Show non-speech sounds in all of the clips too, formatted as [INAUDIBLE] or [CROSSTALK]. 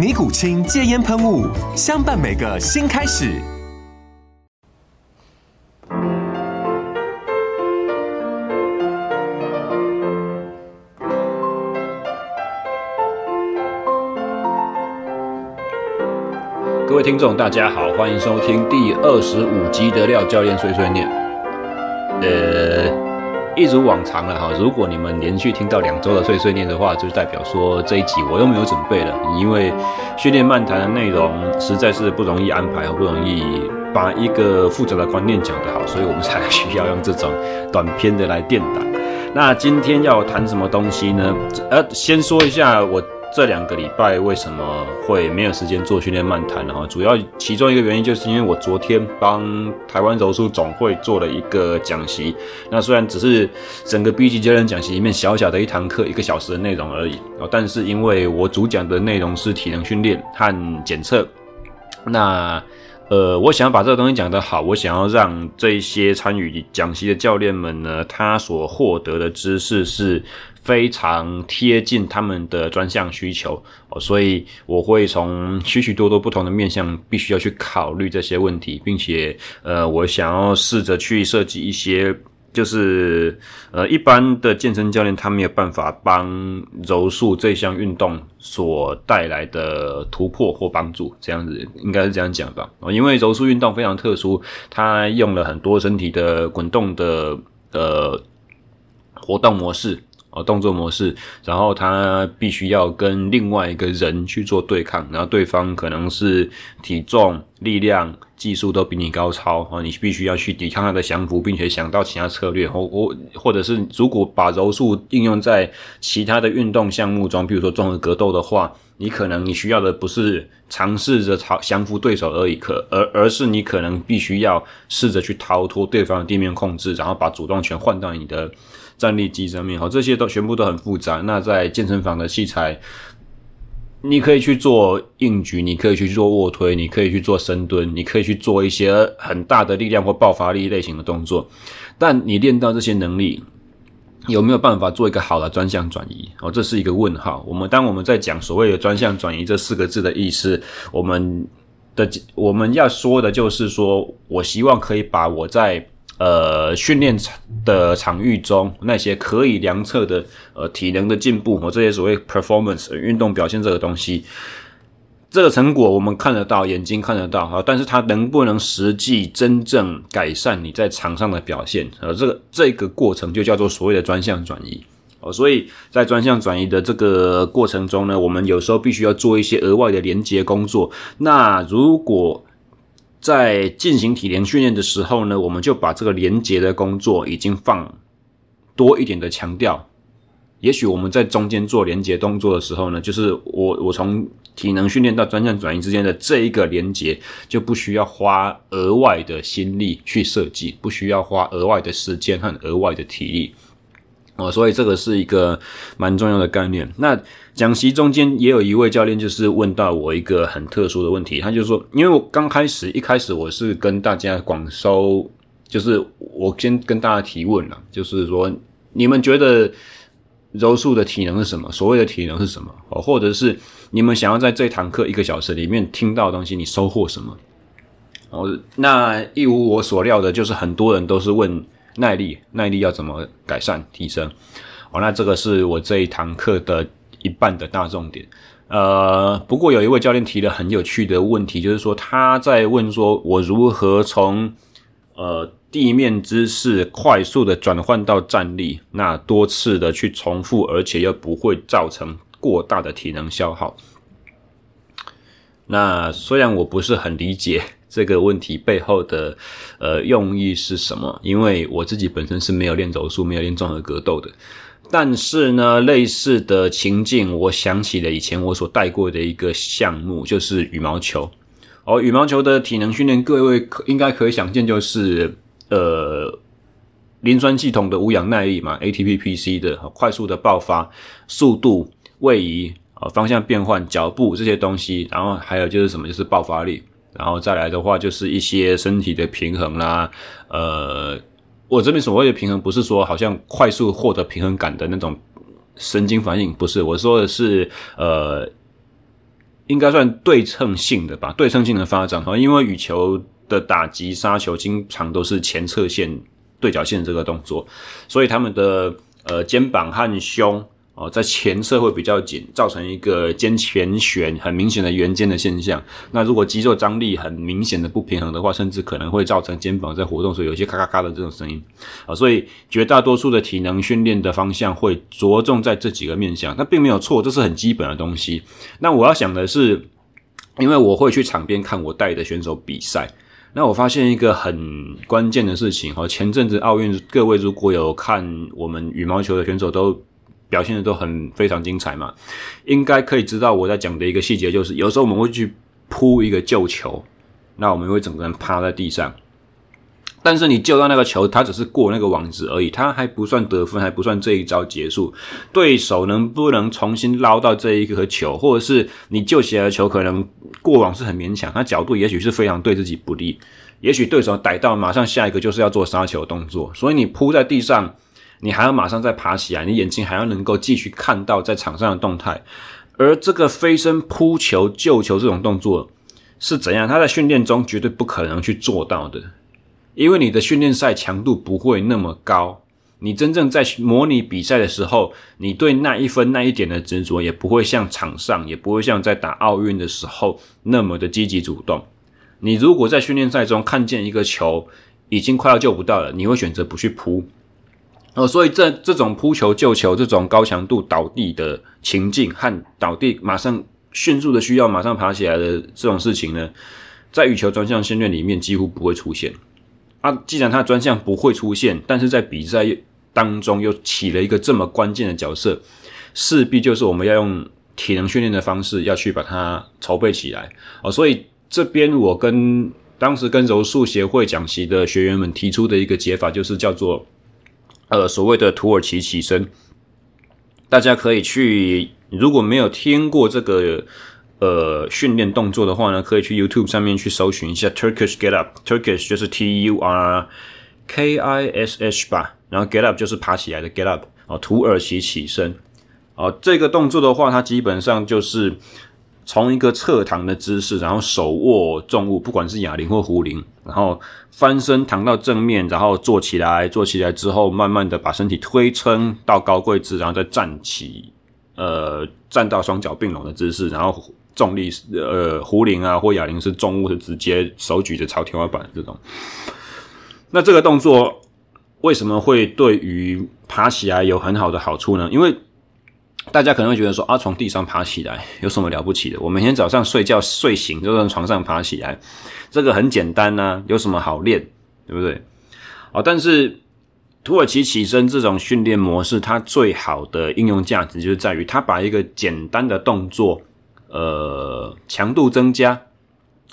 尼古清戒烟喷雾，相伴每个新开始。各位听众，大家好，欢迎收听第二十五集的廖教练碎碎念。呃。一如往常了哈，如果你们连续听到两周的碎碎念的话，就代表说这一集我又没有准备了。因为训练漫谈的内容实在是不容易安排，不容易把一个复杂的观念讲得好，所以我们才需要用这种短篇的来垫档。那今天要谈什么东西呢？呃，先说一下我。这两个礼拜为什么会没有时间做训练漫谈？然后主要其中一个原因就是因为我昨天帮台湾柔术总会做了一个讲习。那虽然只是整个 B 级教练讲习里面小小的一堂课，一个小时的内容而已哦，但是因为我主讲的内容是体能训练和检测，那呃，我想要把这个东西讲得好，我想要让这些参与讲习的教练们呢，他所获得的知识是。非常贴近他们的专项需求哦，所以我会从许许多多不同的面向，必须要去考虑这些问题，并且呃，我想要试着去设计一些，就是呃，一般的健身教练他没有办法帮柔术这项运动所带来的突破或帮助，这样子应该是这样讲吧？哦，因为柔术运动非常特殊，它用了很多身体的滚动的呃活动模式。哦，动作模式，然后他必须要跟另外一个人去做对抗，然后对方可能是体重、力量、技术都比你高超，哦，你必须要去抵抗他的降服，并且想到其他策略，或或或者是如果把柔术应用在其他的运动项目中，比如说综合格斗的话，你可能你需要的不是尝试着逃降服对手而已，可而而是你可能必须要试着去逃脱对方的地面控制，然后把主动权换到你的。站立机上面，好，这些都全部都很复杂。那在健身房的器材，你可以去做硬举，你可以去做卧推，你可以去做深蹲，你可以去做一些很大的力量或爆发力类型的动作。但你练到这些能力，有没有办法做一个好的专项转移？哦，这是一个问号。我们当我们在讲所谓的专项转移这四个字的意思，我们的我们要说的就是说，我希望可以把我在。呃，训练场的场域中，那些可以量测的呃体能的进步和这些所谓 performance 运动表现这个东西，这个成果我们看得到，眼睛看得到啊，但是它能不能实际真正改善你在场上的表现？呃，这个这个过程就叫做所谓的专项转移哦。所以在专项转移的这个过程中呢，我们有时候必须要做一些额外的连接工作。那如果在进行体能训练的时候呢，我们就把这个连结的工作已经放多一点的强调。也许我们在中间做连接动作的时候呢，就是我我从体能训练到专项转移之间的这一个连接，就不需要花额外的心力去设计，不需要花额外的时间和额外的体力。哦，所以这个是一个蛮重要的概念。那讲习中间也有一位教练，就是问到我一个很特殊的问题，他就说，因为我刚开始一开始我是跟大家广收，就是我先跟大家提问了，就是说你们觉得柔术的体能是什么？所谓的体能是什么？哦，或者是你们想要在这堂课一个小时里面听到东西，你收获什么？哦，那一无我所料的，就是很多人都是问。耐力，耐力要怎么改善提升？哦，那这个是我这一堂课的一半的大重点。呃，不过有一位教练提了很有趣的问题，就是说他在问说，我如何从呃地面姿势快速的转换到站立，那多次的去重复，而且又不会造成过大的体能消耗。那虽然我不是很理解这个问题背后的呃用意是什么，因为我自己本身是没有练柔术、没有练综合格斗的。但是呢，类似的情境，我想起了以前我所带过的一个项目，就是羽毛球。哦，羽毛球的体能训练，各位可应该可以想见，就是呃，磷酸系统的无氧耐力嘛，ATP-PC 的快速的爆发、速度、位移、啊方向变换、脚步这些东西，然后还有就是什么，就是爆发力，然后再来的话，就是一些身体的平衡啦，呃。我这边所谓的平衡，不是说好像快速获得平衡感的那种神经反应，不是。我说的是，呃，应该算对称性的吧，对称性的发展。因为羽球的打击杀球经常都是前侧线对角线这个动作，所以他们的呃肩膀和胸。哦，在前侧会比较紧，造成一个肩前旋很明显的圆肩的现象。那如果肌肉张力很明显的不平衡的话，甚至可能会造成肩膀在活动时候有些咔咔咔的这种声音。啊，所以绝大多数的体能训练的方向会着重在这几个面向，那并没有错，这是很基本的东西。那我要想的是，因为我会去场边看我带的选手比赛，那我发现一个很关键的事情。哦，前阵子奥运，各位如果有看我们羽毛球的选手都。表现的都很非常精彩嘛，应该可以知道我在讲的一个细节就是，有时候我们会去扑一个救球，那我们会整个人趴在地上，但是你救到那个球，它只是过那个网子而已，它还不算得分，还不算这一招结束。对手能不能重新捞到这一颗球，或者是你救起来的球可能过网是很勉强，它角度也许是非常对自己不利，也许对手逮到，马上下一个就是要做杀球动作，所以你扑在地上。你还要马上再爬起来，你眼睛还要能够继续看到在场上的动态，而这个飞身扑球、救球这种动作是怎样？他在训练中绝对不可能去做到的，因为你的训练赛强度不会那么高。你真正在模拟比赛的时候，你对那一分那一点的执着也不会像场上，也不会像在打奥运的时候那么的积极主动。你如果在训练赛中看见一个球已经快要救不到了，你会选择不去扑。哦，所以这这种扑球救球这种高强度倒地的情境和倒地马上迅速的需要马上爬起来的这种事情呢，在羽球专项训练里面几乎不会出现。啊，既然它专项不会出现，但是在比赛当中又起了一个这么关键的角色，势必就是我们要用体能训练的方式要去把它筹备起来。哦，所以这边我跟当时跟柔术协会讲习的学员们提出的一个解法就是叫做。呃，所谓的土耳其起身，大家可以去，如果没有听过这个呃训练动作的话呢，可以去 YouTube 上面去搜寻一下 Turkish Get Up，Turkish 就是 T U R K I S H 吧，然后 Get Up 就是爬起来的 Get Up，哦，土耳其起身，哦，这个动作的话，它基本上就是。从一个侧躺的姿势，然后手握重物，不管是哑铃或壶铃，然后翻身躺到正面，然后坐起来，坐起来之后，慢慢的把身体推撑到高跪姿，然后再站起，呃，站到双脚并拢的姿势，然后重力，呃，壶铃啊或哑铃是重物，是直接手举着朝天花板这种。那这个动作为什么会对于爬起来有很好的好处呢？因为大家可能会觉得说啊，从地上爬起来有什么了不起的？我每天早上睡觉睡醒就从床上爬起来，这个很简单呐、有什么好练，对不对？哦，但是土耳其起身这种训练模式，它最好的应用价值就是在于它把一个简单的动作，呃，强度增加，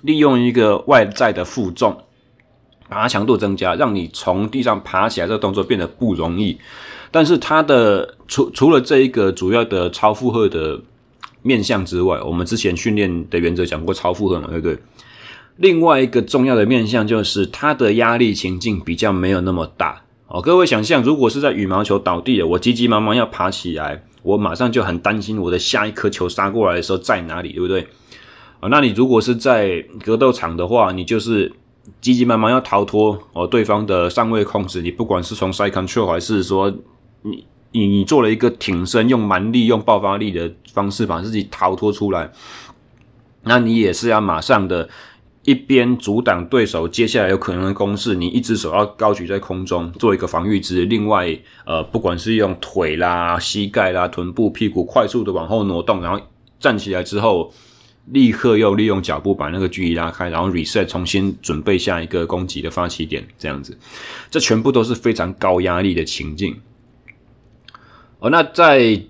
利用一个外在的负重，把它强度增加，让你从地上爬起来这个动作变得不容易。但是它的除除了这一个主要的超负荷的面向之外，我们之前训练的原则讲过超负荷嘛，对不对？另外一个重要的面向就是它的压力情境比较没有那么大哦。各位想象，如果是在羽毛球倒地了，我急急忙忙要爬起来，我马上就很担心我的下一颗球杀过来的时候在哪里，对不对？啊，那你如果是在格斗场的话，你就是。急急忙忙要逃脱哦，对方的上位控制，你不管是从 side control 还是说你你你做了一个挺身，用蛮力、用爆发力的方式把自己逃脱出来，那你也是要马上的一边阻挡对手接下来有可能的攻势，你一只手要高举在空中做一个防御姿，另外，呃，不管是用腿啦、膝盖啦、臀部、屁股快速的往后挪动，然后站起来之后，立刻又利用脚步把那个距离拉开，然后 reset 重新准备下一个攻击的发起点，这样子，这全部都是非常高压力的情境。哦，那在。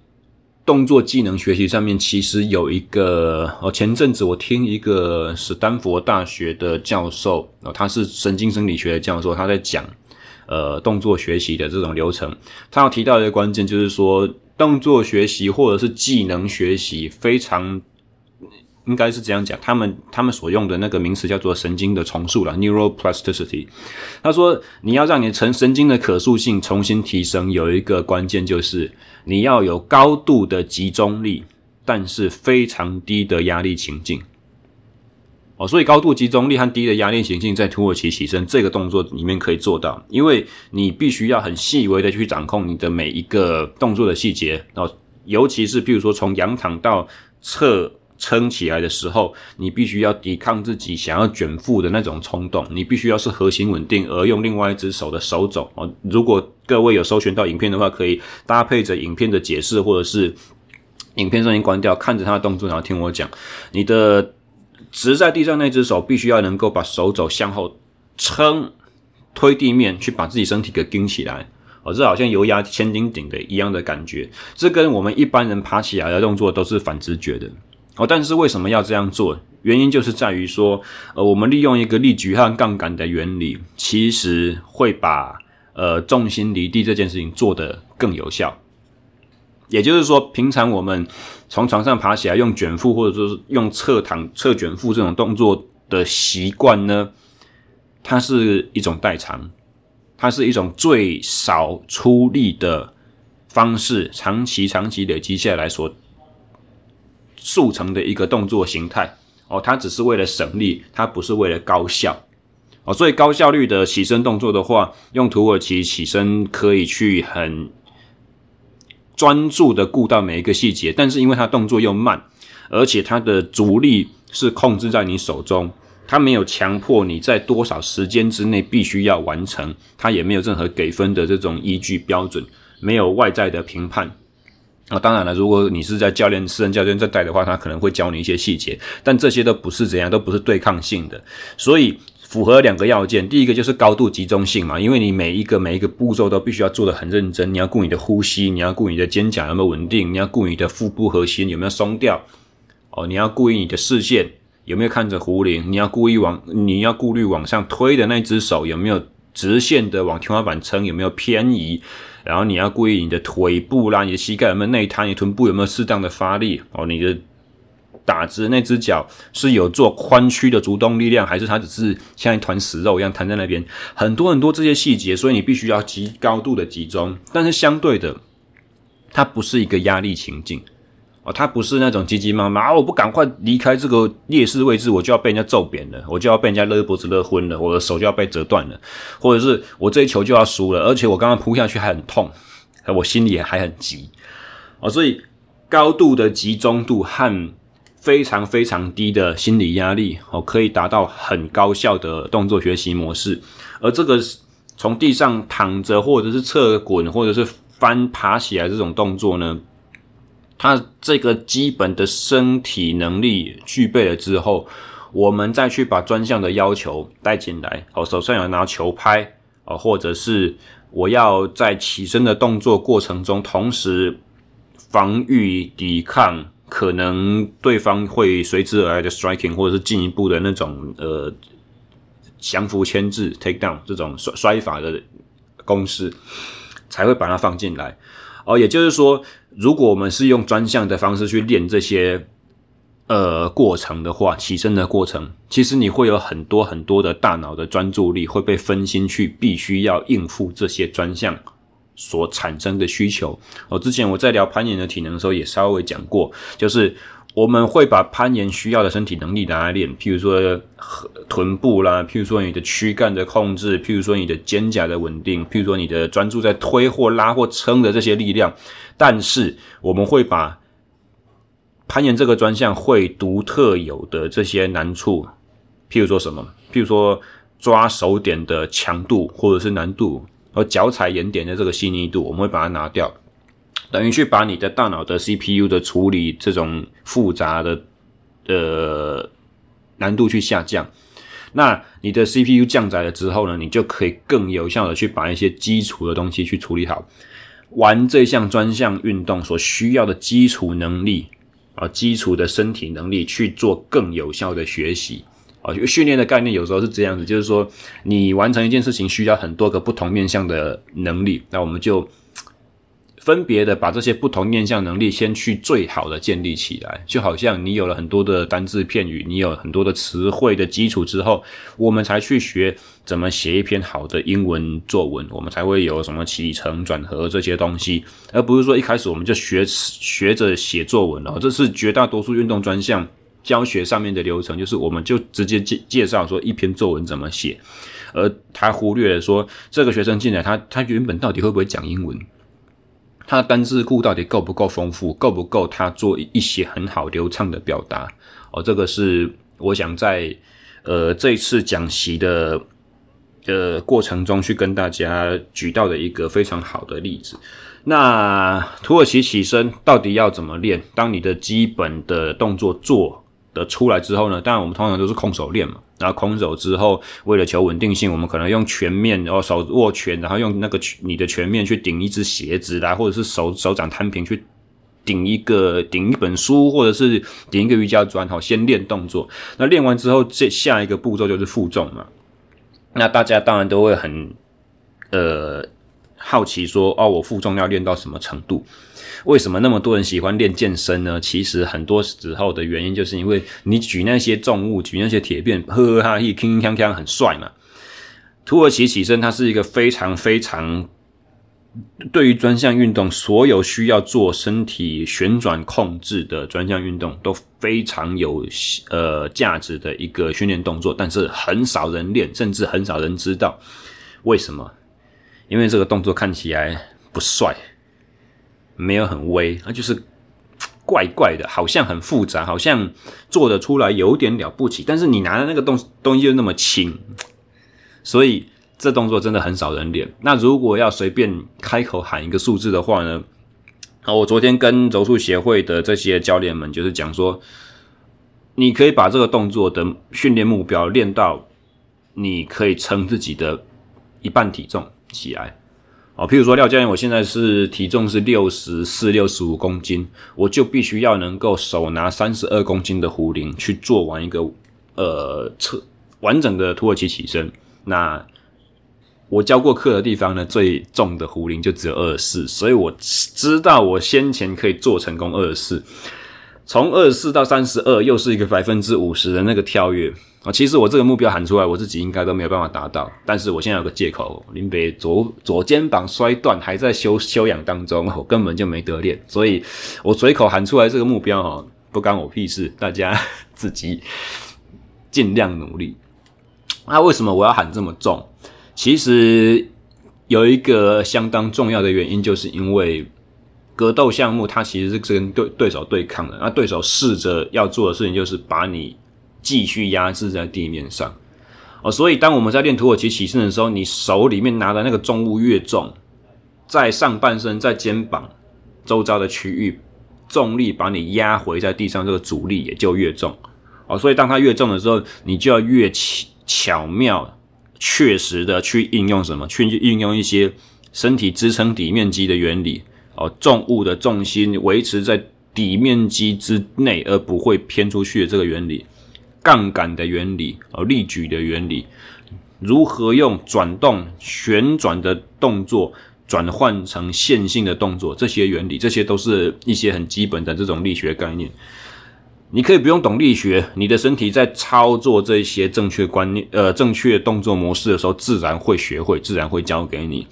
动作技能学习上面其实有一个哦，前阵子我听一个史丹佛大学的教授哦，他是神经生理学的教授，他在讲呃动作学习的这种流程。他要提到一个关键就是说，动作学习或者是技能学习非常。应该是这样讲，他们他们所用的那个名词叫做神经的重塑了 （neuroplasticity）。他说，你要让你成神经的可塑性重新提升，有一个关键就是你要有高度的集中力，但是非常低的压力情境。哦，所以高度集中力和低的压力情境在土耳其起身这个动作里面可以做到，因为你必须要很细微的去掌控你的每一个动作的细节哦，尤其是譬如说从仰躺到侧。撑起来的时候，你必须要抵抗自己想要卷腹的那种冲动，你必须要是核心稳定，而用另外一只手的手肘哦。如果各位有搜寻到影片的话，可以搭配着影片的解释，或者是影片声音关掉，看着他的动作，然后听我讲。你的直在地上那只手必须要能够把手肘向后撑，推地面，去把自己身体给顶起来哦。这好像油压千斤顶的一样的感觉，这跟我们一般人爬起来的动作都是反直觉的。哦，但是为什么要这样做？原因就是在于说，呃，我们利用一个力矩和杠杆的原理，其实会把呃重心离地这件事情做得更有效。也就是说，平常我们从床上爬起来用卷腹，或者说是用侧躺、侧卷腹这种动作的习惯呢，它是一种代偿，它是一种最少出力的方式，长期、长期累积下来所。速成的一个动作形态哦，它只是为了省力，它不是为了高效哦。所以高效率的起身动作的话，用土耳其起身可以去很专注的顾到每一个细节，但是因为它动作又慢，而且它的阻力是控制在你手中，它没有强迫你在多少时间之内必须要完成，它也没有任何给分的这种依据标准，没有外在的评判。啊、当然了，如果你是在教练、私人教练在带的话，他可能会教你一些细节，但这些都不是怎样，都不是对抗性的。所以符合两个要件，第一个就是高度集中性嘛，因为你每一个每一个步骤都必须要做得很认真，你要顾你的呼吸，你要顾你的肩胛有没有稳定，你要顾你的腹部核心有没有松掉，哦，你要顾意你的视线有没有看着壶铃，你要故意往你要顾虑往上推的那只手有没有直线的往天花板撑，有没有偏移。然后你要注意你的腿部啦，你的膝盖有没有内塌，你臀部有没有适当的发力哦？你的打直那只脚是有做髋屈的主动力量，还是它只是像一团死肉一样瘫在那边？很多很多这些细节，所以你必须要集高度的集中。但是相对的，它不是一个压力情境。哦，他不是那种急急忙忙啊！我不赶快离开这个劣势位置，我就要被人家揍扁了，我就要被人家勒脖子勒昏了，我的手就要被折断了，或者是我这一球就要输了，而且我刚刚扑下去还很痛，我心里还很急。哦，所以高度的集中度和非常非常低的心理压力，哦，可以达到很高效的动作学习模式。而这个从地上躺着，或者是侧滚，或者是翻爬起来这种动作呢，他这个基本的身体能力具备了之后，我们再去把专项的要求带进来。哦，手上要拿球拍，哦，或者是我要在起身的动作过程中，同时防御抵抗可能对方会随之而来的 striking，或者是进一步的那种呃降服牵制 take down 这种摔摔法的公式，才会把它放进来。哦，也就是说。如果我们是用专项的方式去练这些呃过程的话，起身的过程，其实你会有很多很多的大脑的专注力会被分心去，必须要应付这些专项所产生的需求。我，之前我在聊攀岩的体能的时候也稍微讲过，就是。我们会把攀岩需要的身体能力拿来练，譬如说臀部啦，譬如说你的躯干的控制，譬如说你的肩胛的稳定，譬如说你的专注在推或拉或撑的这些力量。但是我们会把攀岩这个专项会独特有的这些难处譬如说什么？譬如说抓手点的强度或者是难度，和脚踩岩点的这个细腻度，我们会把它拿掉，等于去把你的大脑的 CPU 的处理这种复杂的呃难度去下降。那你的 CPU 降载了之后呢，你就可以更有效的去把一些基础的东西去处理好。玩这项专项运动所需要的基础能力啊，基础的身体能力去做更有效的学习啊。训练的概念有时候是这样子，就是说你完成一件事情需要很多个不同面向的能力，那我们就。分别的把这些不同面向能力先去最好的建立起来，就好像你有了很多的单字片语，你有很多的词汇的基础之后，我们才去学怎么写一篇好的英文作文，我们才会有什么起承转合这些东西，而不是说一开始我们就学学着写作文了。这是绝大多数运动专项教学上面的流程，就是我们就直接介介绍说一篇作文怎么写，而他忽略了说这个学生进来他他原本到底会不会讲英文。他的单字库到底够不够丰富，够不够他做一些很好流畅的表达？哦，这个是我想在呃这一次讲习的呃过程中去跟大家举到的一个非常好的例子。那土耳其起身到底要怎么练？当你的基本的动作做出来之后呢，当然我们通常都是空手练嘛。然后空手之后，为了求稳定性，我们可能用拳面，然后手握拳，然后用那个你的拳面去顶一只鞋子来，或者是手手掌摊平去顶一个顶一本书，或者是顶一个瑜伽砖。好，先练动作。那练完之后，这下一个步骤就是负重嘛。那大家当然都会很呃好奇说，哦，我负重要练到什么程度？为什么那么多人喜欢练健身呢？其实很多时候的原因就是因为你举那些重物，举那些铁片，呵呵哈嘿，铿锵锵，很帅嘛。土耳其起身，它是一个非常非常对于专项运动，所有需要做身体旋转控制的专项运动都非常有呃价值的一个训练动作，但是很少人练，甚至很少人知道为什么？因为这个动作看起来不帅。没有很威，那就是怪怪的，好像很复杂，好像做得出来有点了不起，但是你拿的那个东东西又那么轻，所以这动作真的很少人练。那如果要随便开口喊一个数字的话呢？啊，我昨天跟柔术协会的这些教练们就是讲说，你可以把这个动作的训练目标练到你可以撑自己的一半体重起来。哦，譬如说廖教练，我现在是体重是六十四、六十五公斤，我就必须要能够手拿三十二公斤的壶铃去做完一个呃侧完整的土耳其起身。那我教过课的地方呢，最重的壶铃就只有二十四，所以我知道我先前可以做成功二十四，从二十四到三十二又是一个百分之五十的那个跳跃。啊，其实我这个目标喊出来，我自己应该都没有办法达到。但是我现在有个借口，林北左左肩膀摔断，还在休休养当中，我根本就没得练。所以我随口喊出来这个目标，哈，不干我屁事，大家 [LAUGHS] 自己尽量努力。那为什么我要喊这么重？其实有一个相当重要的原因，就是因为格斗项目它其实是跟对对手对抗的，那对手试着要做的事情就是把你。继续压制在地面上，哦，所以当我们在练土耳其起身的时候，你手里面拿的那个重物越重，在上半身、在肩膀周遭的区域，重力把你压回在地上，这个阻力也就越重，哦，所以当它越重的时候，你就要越巧巧妙、确实的去应用什么？去应用一些身体支撑底面积的原理，哦，重物的重心维持在底面积之内，而不会偏出去的这个原理。杠杆的原理，哦，力矩的原理，如何用转动、旋转的动作转换成线性的动作，这些原理，这些都是一些很基本的这种力学概念。你可以不用懂力学，你的身体在操作这些正确观念、呃，正确动作模式的时候，自然会学会，自然会教给你。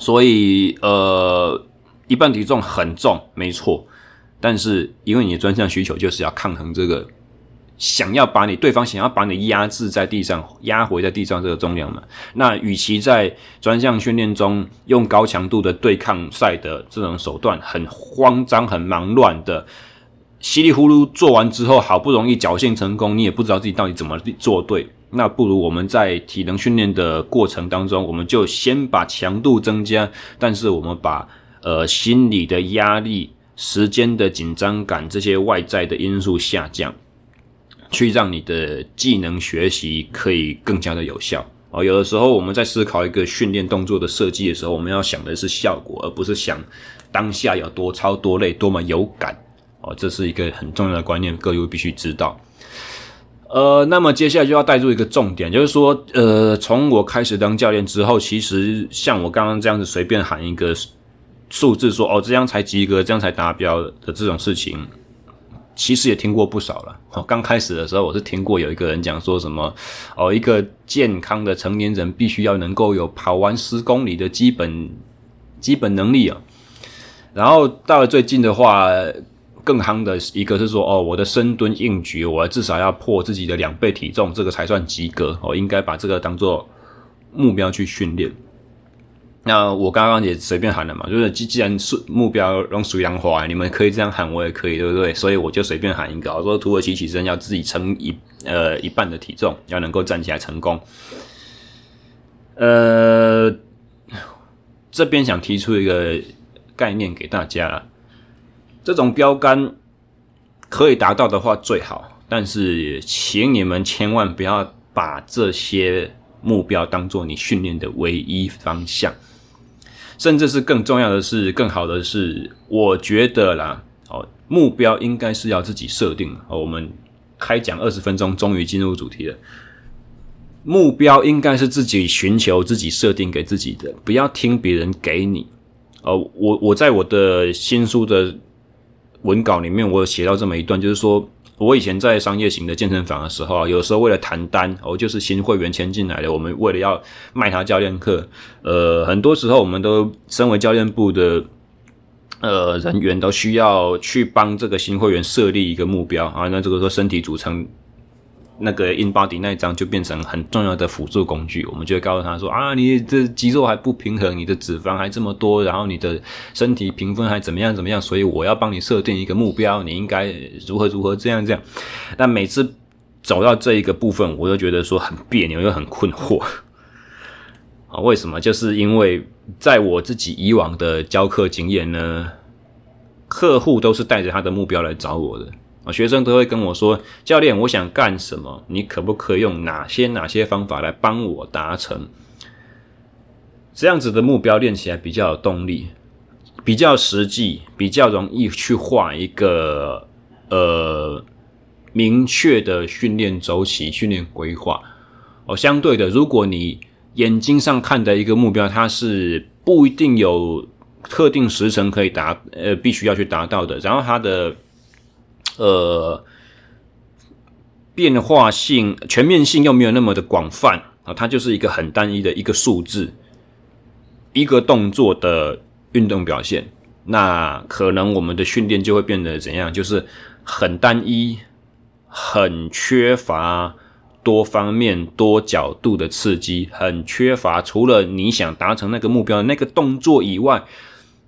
所以，呃，一半体重很重，没错，但是因为你的专项需求就是要抗衡这个。想要把你对方想要把你压制在地上，压回在地上这个重量嘛？那与其在专项训练中用高强度的对抗赛的这种手段，很慌张、很忙乱的稀里糊涂做完之后，好不容易侥幸成功，你也不知道自己到底怎么做对。那不如我们在体能训练的过程当中，我们就先把强度增加，但是我们把呃心理的压力、时间的紧张感这些外在的因素下降，去让你的技能学习可以更加的有效。哦，有的时候我们在思考一个训练动作的设计的时候，我们要想的是效果，而不是想当下有多操多累、多么有感。哦，这是一个很重要的观念，各位必须知道。呃，那么接下来就要带入一个重点，就是说，呃，从我开始当教练之后，其实像我刚刚这样子随便喊一个数字说，哦，这样才及格，这样才达标的这种事情，其实也听过不少了。哦，刚开始的时候，我是听过有一个人讲说什么，哦，一个健康的成年人必须要能够有跑完十公里的基本基本能力啊。然后到了最近的话。更夯的一个是说，哦，我的深蹲硬举，我至少要破自己的两倍体重，这个才算及格。我应该把这个当做目标去训练。那我刚刚也随便喊了嘛，就是既既然是目标用水量化，你们可以这样喊，我也可以，对不对？所以我就随便喊一个，我说土耳其起身要自己撑一呃一半的体重，要能够站起来成功。呃，这边想提出一个概念给大家。这种标杆可以达到的话最好，但是请你们千万不要把这些目标当做你训练的唯一方向，甚至是更重要的是，更好的是，我觉得啦，哦，目标应该是要自己设定。哦，我们开讲二十分钟，终于进入主题了。目标应该是自己寻求、自己设定给自己的，不要听别人给你。哦，我我在我的新书的。文稿里面我有写到这么一段，就是说我以前在商业型的健身房的时候啊，有时候为了谈单，哦就是新会员签进来的，我们为了要卖他教练课，呃，很多时候我们都身为教练部的呃人员，都需要去帮这个新会员设立一个目标啊，那这个说身体组成。那个 InBody 那一张就变成很重要的辅助工具，我们就会告诉他说啊，你这肌肉还不平衡，你的脂肪还这么多，然后你的身体评分还怎么样怎么样，所以我要帮你设定一个目标，你应该如何如何这样这样。但每次走到这一个部分，我就觉得说很别扭又很困惑 [LAUGHS] 啊，为什么？就是因为在我自己以往的教课经验呢，客户都是带着他的目标来找我的。啊，学生都会跟我说：“教练，我想干什么？你可不可以用哪些哪些方法来帮我达成？这样子的目标练起来比较有动力，比较实际，比较容易去画一个呃明确的训练周期、训练规划。哦，相对的，如果你眼睛上看的一个目标，它是不一定有特定时程可以达，呃，必须要去达到的，然后它的。”呃，变化性、全面性又没有那么的广泛啊，它就是一个很单一的一个数字，一个动作的运动表现。那可能我们的训练就会变得怎样？就是很单一，很缺乏多方面、多角度的刺激，很缺乏除了你想达成那个目标的那个动作以外。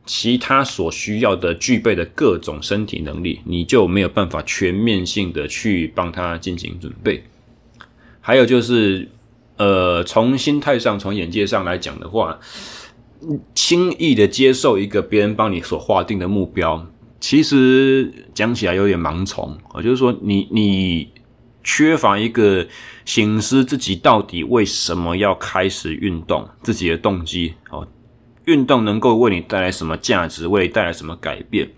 其他所需要的具备的各种身体能力，你就没有办法全面性的去帮他进行准备。还有就是，呃，从心态上、从眼界上来讲的话，轻易的接受一个别人帮你所划定的目标，其实讲起来有点盲从啊。就是说你，你缺乏一个醒思自己到底为什么要开始运动，自己的动机哦。运动能够为你带来什么价值？为你带来什么改变？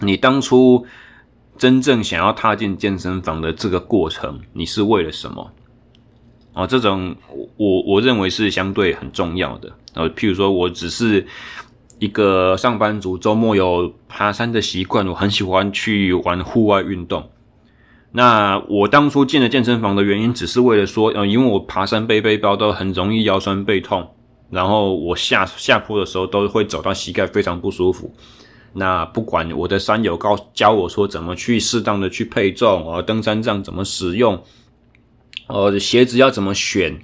你当初真正想要踏进健身房的这个过程，你是为了什么？啊，这种我我认为是相对很重要的。呃，譬如说我只是一个上班族，周末有爬山的习惯，我很喜欢去玩户外运动。那我当初进了健身房的原因，只是为了说，呃，因为我爬山背背包都很容易腰酸背痛。然后我下下坡的时候都会走到膝盖非常不舒服。那不管我的山友告教我说怎么去适当的去配重，呃，登山杖怎么使用，呃，鞋子要怎么选，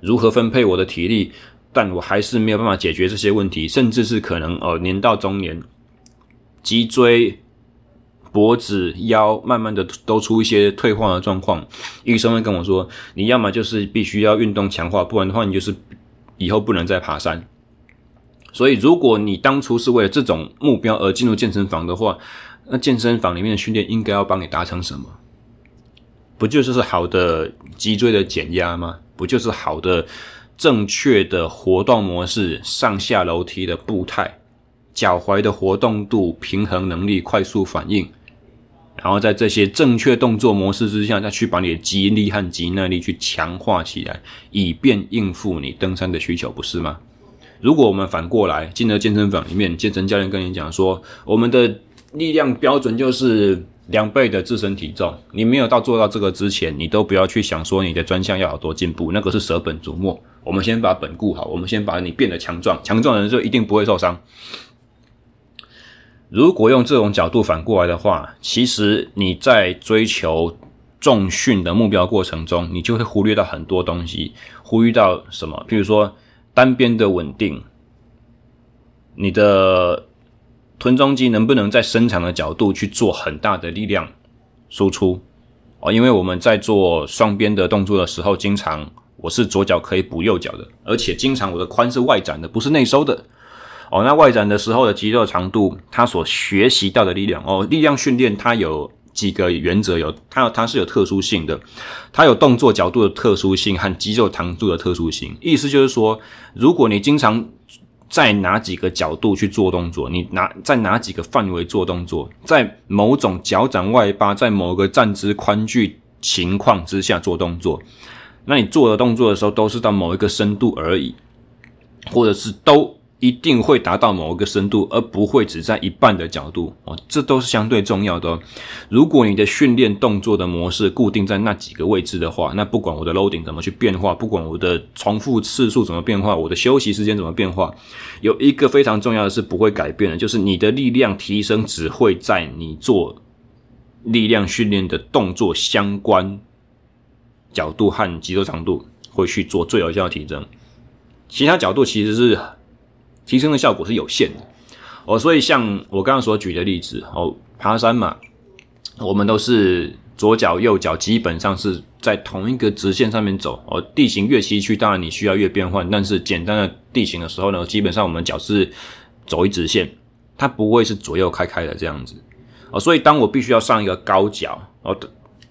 如何分配我的体力，但我还是没有办法解决这些问题，甚至是可能呃年到中年，脊椎脖子、腰慢慢的都出一些退化的状况，医生会跟我说，你要么就是必须要运动强化，不然的话你就是以后不能再爬山。所以，如果你当初是为了这种目标而进入健身房的话，那健身房里面的训练应该要帮你达成什么？不就是好的脊椎的减压吗？不就是好的正确的活动模式、上下楼梯的步态、脚踝的活动度、平衡能力、快速反应，然后在这些正确动作模式之下，再去把你的肌力和肌耐力去强化起来，以便应付你登山的需求，不是吗？如果我们反过来进了健身房里面，健身教练跟你讲说，我们的力量标准就是。两倍的自身体重，你没有到做到这个之前，你都不要去想说你的专项要有多进步，那个是舍本逐末。我们先把本顾好，我们先把你变得强壮，强壮的人就一定不会受伤。如果用这种角度反过来的话，其实你在追求重训的目标过程中，你就会忽略到很多东西，忽略到什么？譬如说单边的稳定，你的。臀中肌能不能在伸长的角度去做很大的力量输出？哦，因为我们在做双边的动作的时候，经常我是左脚可以补右脚的，而且经常我的髋是外展的，不是内收的。哦，那外展的时候的肌肉长度，它所学习到的力量，哦，力量训练它有几个原则，有它有它是有特殊性的，它有动作角度的特殊性和肌肉长度的特殊性。意思就是说，如果你经常在哪几个角度去做动作？你哪在哪几个范围做动作？在某种脚掌外八，在某个站姿宽距情况之下做动作，那你做的动作的时候都是到某一个深度而已，或者是都。一定会达到某一个深度，而不会只在一半的角度哦，这都是相对重要的。如果你的训练动作的模式固定在那几个位置的话，那不管我的 loading 怎么去变化，不管我的重复次数怎么变化，我的休息时间怎么变化，有一个非常重要的是不会改变的，就是你的力量提升只会在你做力量训练的动作相关角度和肌肉长度会去做最有效的提升，其他角度其实是。提升的效果是有限的哦，所以像我刚刚所举的例子哦，爬山嘛，我们都是左脚右脚基本上是在同一个直线上面走哦。地形越崎岖，当然你需要越变换，但是简单的地形的时候呢，基本上我们脚是走一直线，它不会是左右开开的这样子哦。所以当我必须要上一个高脚哦，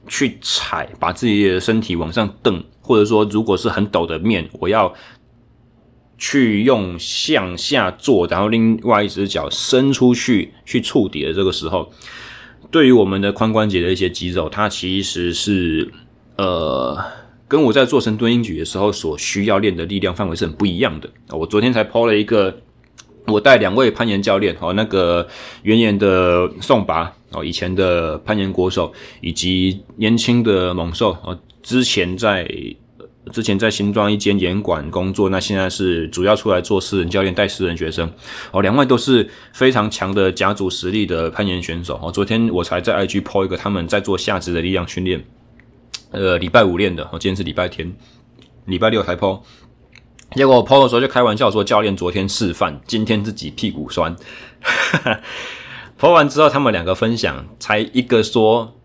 去踩，把自己的身体往上蹬，或者说如果是很陡的面，我要。去用向下坐，然后另外一只脚伸出去去触底的这个时候，对于我们的髋关节的一些肌肉，它其实是呃，跟我在做深蹲硬举的时候所需要练的力量范围是很不一样的。我昨天才抛了一个，我带两位攀岩教练哦，那个原岩的宋拔哦，以前的攀岩国手，以及年轻的猛兽哦，之前在。之前在新庄一间岩馆工作，那现在是主要出来做私人教练，带私人学生。哦，两位都是非常强的甲组实力的攀岩选手。哦，昨天我才在 IG po 一个他们在做下肢的力量训练，呃，礼拜五练的。哦，今天是礼拜天，礼拜六才 po。结果我 po 的时候就开玩笑说，教练昨天示范，今天自己屁股酸。[LAUGHS] po 完之后，他们两个分享，才一个说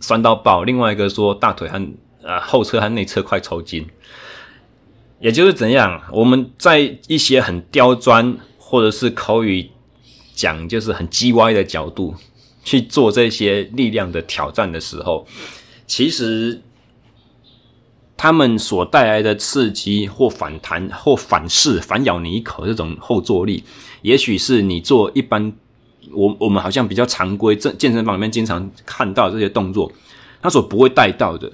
酸到爆，另外一个说大腿和。啊，后侧和内侧快抽筋，也就是怎样？我们在一些很刁钻或者是口语讲就是很叽歪的角度去做这些力量的挑战的时候，其实他们所带来的刺激或反弹或反噬、反咬你一口这种后坐力，也许是你做一般我我们好像比较常规这健身房里面经常看到这些动作，他所不会带到的。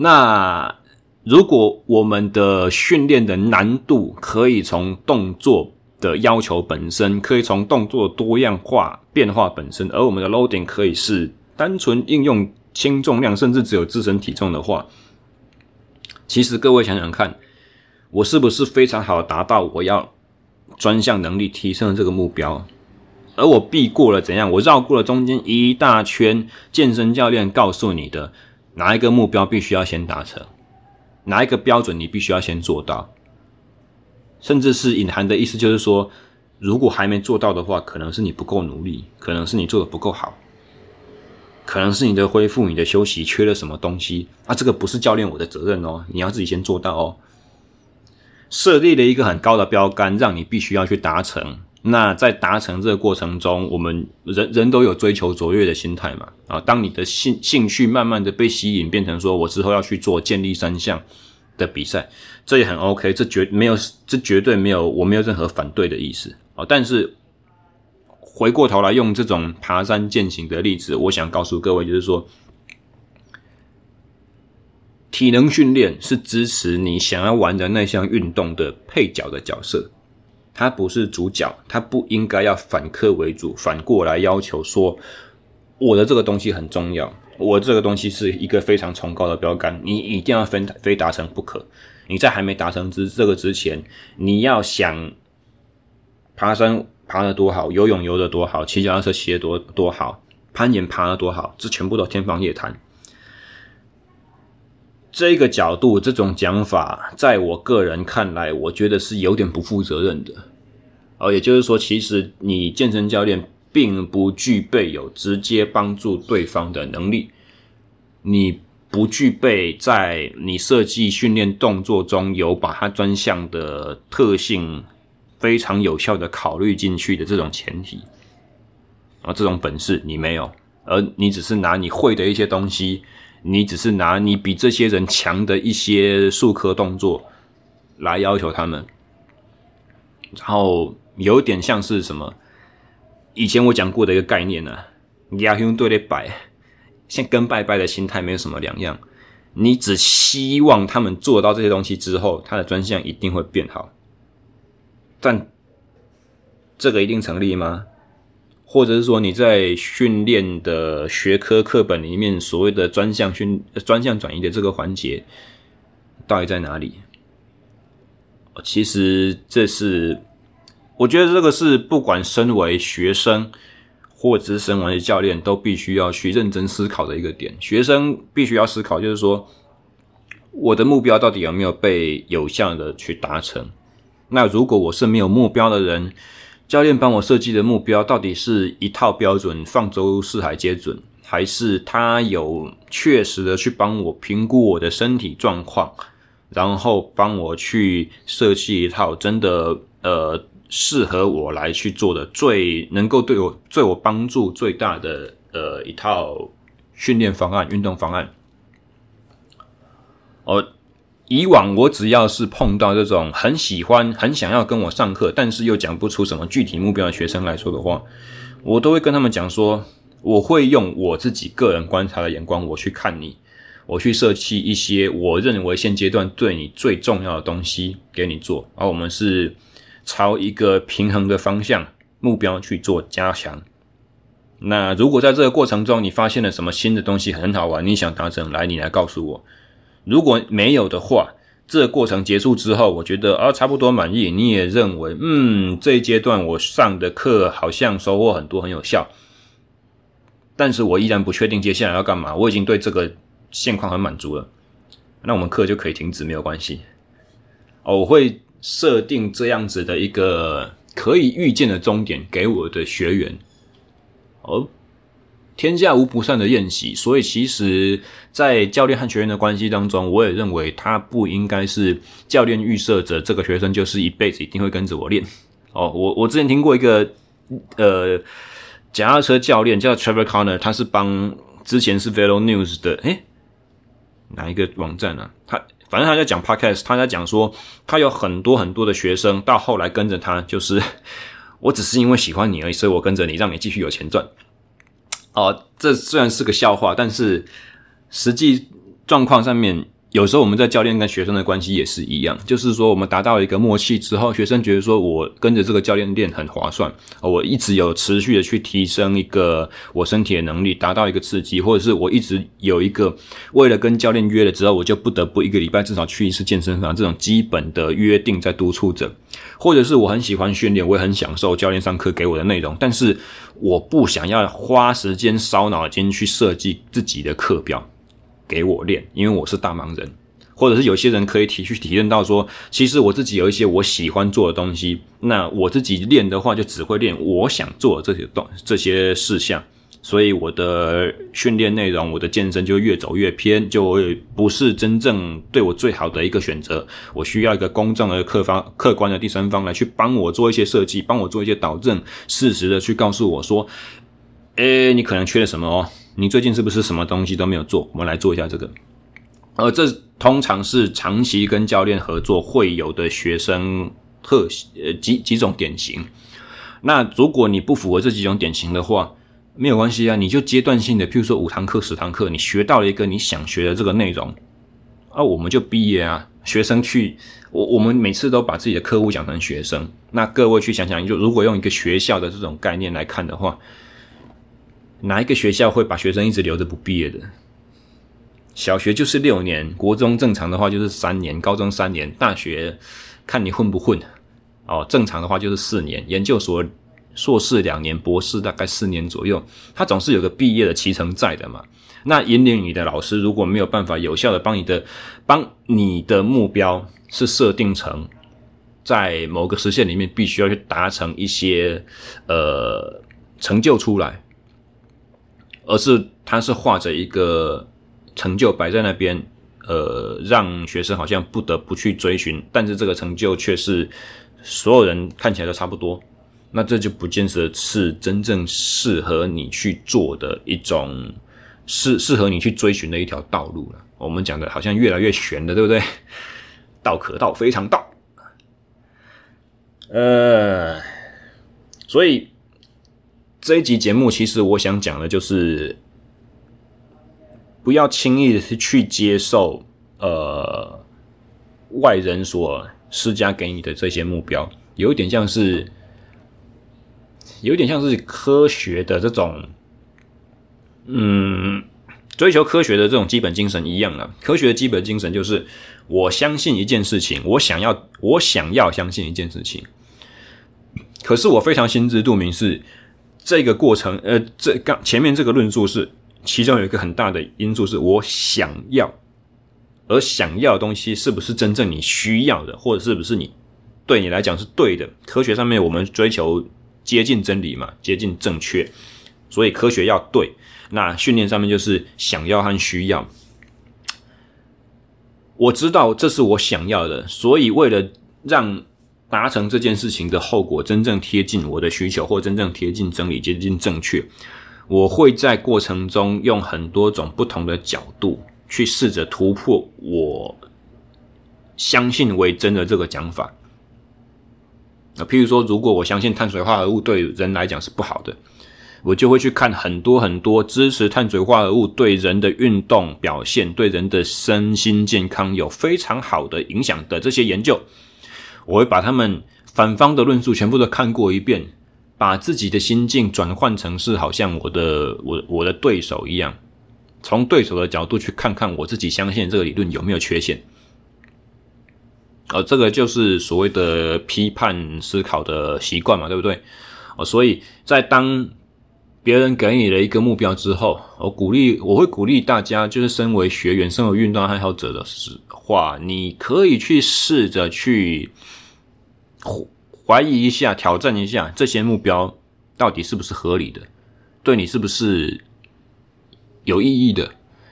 那如果我们的训练的难度可以从动作的要求本身，可以从动作多样化变化本身，而我们的 loading 可以是单纯应用轻重量，甚至只有自身体重的话，其实各位想想看，我是不是非常好达到我要专项能力提升的这个目标？而我避过了怎样？我绕过了中间一大圈健身教练告诉你的。哪一个目标必须要先达成？哪一个标准你必须要先做到？甚至是隐含的意思，就是说，如果还没做到的话，可能是你不够努力，可能是你做的不够好，可能是你的恢复、你的休息缺了什么东西啊？这个不是教练我的责任哦，你要自己先做到哦。设立了一个很高的标杆，让你必须要去达成。那在达成这个过程中，我们人人都有追求卓越的心态嘛？啊，当你的兴兴趣慢慢的被吸引，变成说我之后要去做建立三项的比赛，这也很 OK，这绝没有，这绝对没有，我没有任何反对的意思啊。但是回过头来用这种爬山健行的例子，我想告诉各位，就是说，体能训练是支持你想要玩的那项运动的配角的角色。他不是主角，他不应该要反客为主，反过来要求说我的这个东西很重要，我这个东西是一个非常崇高的标杆，你一定要非非达成不可。你在还没达成之这个之前，你要想爬山爬得多好，游泳游得多好，骑脚踏车骑得多多好，攀岩爬得多好，这全部都天方夜谭。这个角度，这种讲法，在我个人看来，我觉得是有点不负责任的。哦，也就是说，其实你健身教练并不具备有直接帮助对方的能力，你不具备在你设计训练动作中有把它专项的特性非常有效的考虑进去的这种前提，啊，这种本事你没有，而你只是拿你会的一些东西。你只是拿你比这些人强的一些术科动作来要求他们，然后有点像是什么？以前我讲过的一个概念呢、啊，亚雄对的拜，像跟拜拜的心态没有什么两样。你只希望他们做到这些东西之后，他的专项一定会变好，但这个一定成立吗？或者是说你在训练的学科课本里面所谓的专项训专项转移的这个环节到底在哪里？其实这是我觉得这个是不管身为学生或者是身为教练都必须要去认真思考的一个点。学生必须要思考，就是说我的目标到底有没有被有效的去达成？那如果我是没有目标的人，教练帮我设计的目标到底是一套标准，放诸四海皆准，还是他有确实的去帮我评估我的身体状况，然后帮我去设计一套真的呃适合我来去做的最能够对我对我帮助最大的呃一套训练方案、运动方案，哦。以往我只要是碰到这种很喜欢、很想要跟我上课，但是又讲不出什么具体目标的学生来说的话，我都会跟他们讲说，我会用我自己个人观察的眼光，我去看你，我去设计一些我认为现阶段对你最重要的东西给你做，而我们是朝一个平衡的方向目标去做加强。那如果在这个过程中你发现了什么新的东西很好玩，你想达成，来，你来告诉我。如果没有的话，这个过程结束之后，我觉得啊差不多满意。你也认为，嗯，这一阶段我上的课好像收获很多，很有效。但是我依然不确定接下来要干嘛。我已经对这个现况很满足了，那我们课就可以停止，没有关系。哦，我会设定这样子的一个可以预见的终点给我的学员。哦。天下无不散的宴席，所以其实，在教练和学员的关系当中，我也认为他不应该是教练预设着这个学生就是一辈子一定会跟着我练。哦，我我之前听过一个呃脚踏车教练叫 Trevor Connor，他是帮之前是 Velo News 的，诶，哪一个网站呢？他反正他在讲 Podcast，他在讲说他有很多很多的学生到后来跟着他，就是 [LAUGHS] 我只是因为喜欢你而已，所以我跟着你，让你继续有钱赚。哦，这虽然是个笑话，但是实际状况上面，有时候我们在教练跟学生的关系也是一样，就是说我们达到一个默契之后，学生觉得说我跟着这个教练练很划算，我一直有持续的去提升一个我身体的能力，达到一个刺激，或者是我一直有一个为了跟教练约了之后，我就不得不一个礼拜至少去一次健身房这种基本的约定在督促着，或者是我很喜欢训练，我也很享受教练上课给我的内容，但是我不想要花时间烧脑筋去设计自己的课表。给我练，因为我是大忙人，或者是有些人可以体去体验到说，其实我自己有一些我喜欢做的东西，那我自己练的话就只会练我想做的这些东这些事项。所以我的训练内容，我的健身就越走越偏，就不是真正对我最好的一个选择。我需要一个公正的客方、客观的第三方来去帮我做一些设计，帮我做一些导正，适时的去告诉我说：“诶，你可能缺了什么哦？你最近是不是什么东西都没有做？我们来做一下这个。”而这通常是长期跟教练合作会有的学生特呃几几种典型。那如果你不符合这几种典型的话，没有关系啊，你就阶段性的，譬如说五堂课、十堂课，你学到了一个你想学的这个内容，啊，我们就毕业啊。学生去，我我们每次都把自己的客户讲成学生。那各位去想想，就如果用一个学校的这种概念来看的话，哪一个学校会把学生一直留着不毕业的？小学就是六年，国中正常的话就是三年，高中三年，大学看你混不混。哦，正常的话就是四年，研究所。硕士两年，博士大概四年左右，他总是有个毕业的期程在的嘛。那引领你的老师如果没有办法有效的帮你的，帮你的目标是设定成在某个时限里面必须要去达成一些呃成就出来，而是他是画着一个成就摆在那边，呃，让学生好像不得不去追寻，但是这个成就却是所有人看起来都差不多。那这就不见得是真正适合你去做的一种，适适合你去追寻的一条道路了。我们讲的好像越来越玄了，对不对？[LAUGHS] 道可道，非常道。呃，所以这一集节目，其实我想讲的就是，不要轻易的去接受呃外人所施加给你的这些目标，有一点像是。有点像是科学的这种，嗯，追求科学的这种基本精神一样了。科学的基本精神就是，我相信一件事情，我想要，我想要相信一件事情。可是我非常心知肚明是这个过程，呃，这刚前面这个论述是其中有一个很大的因素，是我想要，而想要的东西是不是真正你需要的，或者是不是你对你来讲是对的？科学上面我们追求。接近真理嘛，接近正确，所以科学要对。那训练上面就是想要和需要。我知道这是我想要的，所以为了让达成这件事情的后果真正贴近我的需求，或真正贴近真理、接近正确，我会在过程中用很多种不同的角度去试着突破我相信为真的这个讲法。那譬如说，如果我相信碳水化合物对人来讲是不好的，我就会去看很多很多支持碳水化合物对人的运动表现、对人的身心健康有非常好的影响的这些研究，我会把他们反方的论述全部都看过一遍，把自己的心境转换成是好像我的我我的对手一样，从对手的角度去看看我自己相信这个理论有没有缺陷。呃，这个就是所谓的批判思考的习惯嘛，对不对？哦，所以在当别人给你了一个目标之后，我鼓励，我会鼓励大家，就是身为学员、身为运动爱好者的话，你可以去试着去怀疑一下、挑战一下这些目标到底是不是合理的，对你是不是有意义的。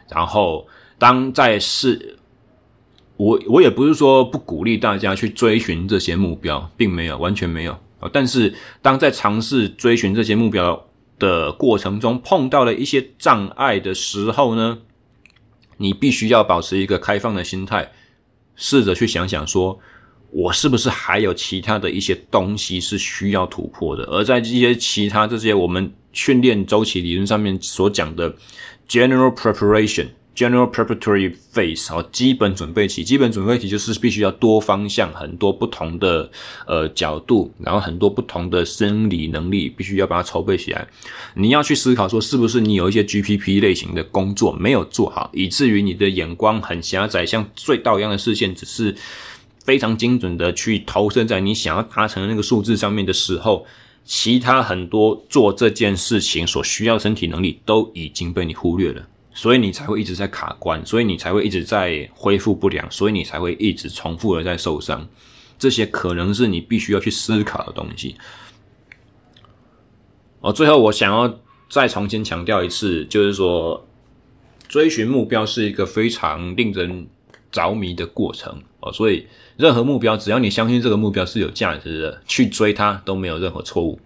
然后，当在试。我我也不是说不鼓励大家去追寻这些目标，并没有，完全没有啊。但是当在尝试追寻这些目标的过程中，碰到了一些障碍的时候呢，你必须要保持一个开放的心态，试着去想想说，我是不是还有其他的一些东西是需要突破的？而在这些其他这些我们训练周期理论上面所讲的 general preparation。General preparatory phase，好，基本准备期。基本准备期就是必须要多方向、很多不同的呃角度，然后很多不同的生理能力，必须要把它筹备起来。你要去思考说，是不是你有一些 GPP 类型的工作没有做好，以至于你的眼光很狭窄，像隧道一样的视线，只是非常精准的去投射在你想要达成的那个数字上面的时候，其他很多做这件事情所需要身体能力都已经被你忽略了。所以你才会一直在卡关，所以你才会一直在恢复不良，所以你才会一直重复的在受伤。这些可能是你必须要去思考的东西。哦，最后我想要再重新强调一次，就是说，追寻目标是一个非常令人着迷的过程哦。所以，任何目标，只要你相信这个目标是有价值的，去追它都没有任何错误，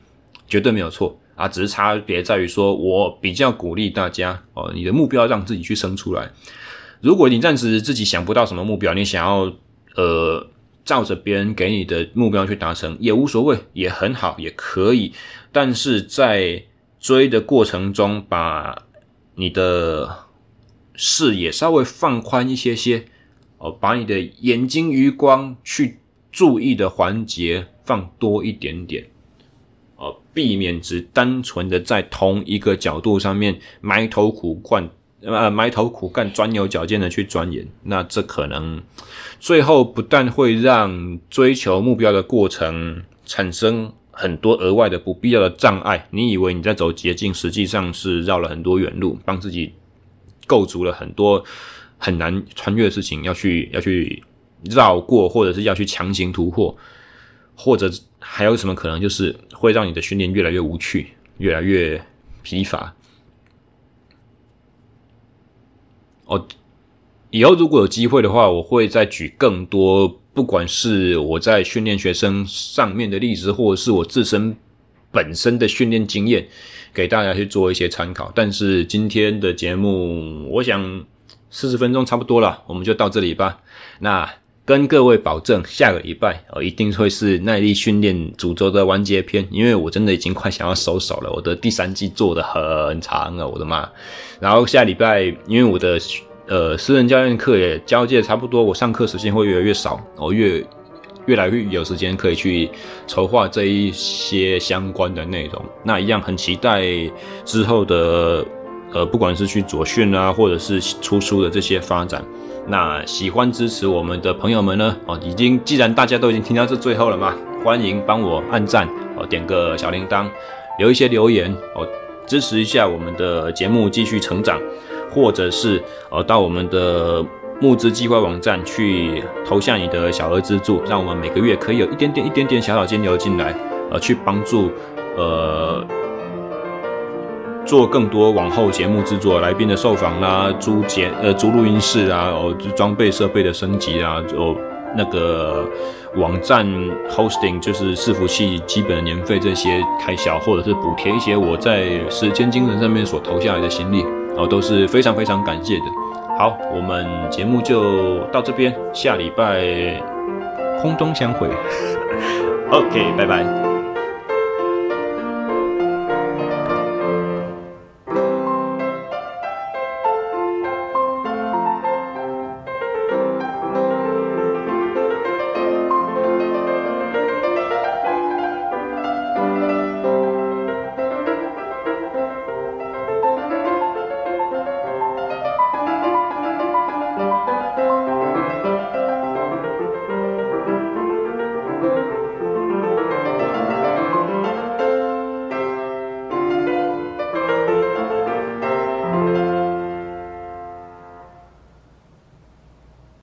绝对没有错啊。只是差别在于说，我比较鼓励大家哦，你的目标让自己去生出来。如果你暂时自己想不到什么目标，你想要呃。照着别人给你的目标去达成也无所谓，也很好，也可以。但是在追的过程中，把你的视野稍微放宽一些些哦，把你的眼睛余光去注意的环节放多一点点哦，避免只单纯的在同一个角度上面埋头苦干。呃，埋头苦干、钻牛角尖的去钻研，那这可能最后不但会让追求目标的过程产生很多额外的不必要的障碍。你以为你在走捷径，实际上是绕了很多远路，帮自己构筑了很多很难穿越的事情，要去要去绕过，或者是要去强行突破，或者还有什么可能，就是会让你的训练越来越无趣，越来越疲乏。哦，以后如果有机会的话，我会再举更多，不管是我在训练学生上面的例子，或者是我自身本身的训练经验，给大家去做一些参考。但是今天的节目，我想四十分钟差不多了，我们就到这里吧。那跟各位保证，下个礼拜哦，一定会是耐力训练主轴的完结篇，因为我真的已经快想要收手了。我的第三季做得很长了，我的妈！然后下礼拜，因为我的呃私人教练课也交接差不多，我上课时间会越来越少，我越越来越有时间可以去筹划这一些相关的内容。那一样很期待之后的呃，不管是去左训啊，或者是出书的这些发展。那喜欢支持我们的朋友们呢？哦，已经既然大家都已经听到这最后了嘛，欢迎帮我按赞哦，点个小铃铛，留一些留言哦，支持一下我们的节目继续成长，或者是呃到我们的募资计划网站去投下你的小额资助，让我们每个月可以有一点点、一点点小小金流进来，呃，去帮助呃。做更多往后节目制作、来宾的受访啦、租节呃租录音室啊、哦装备设备的升级啊、哦那个网站 hosting 就是伺服器基本的年费这些开销，或者是补贴一些我在时间精神上面所投下来的心力，哦都是非常非常感谢的。好，我们节目就到这边，下礼拜空中相会。[LAUGHS] OK，拜拜。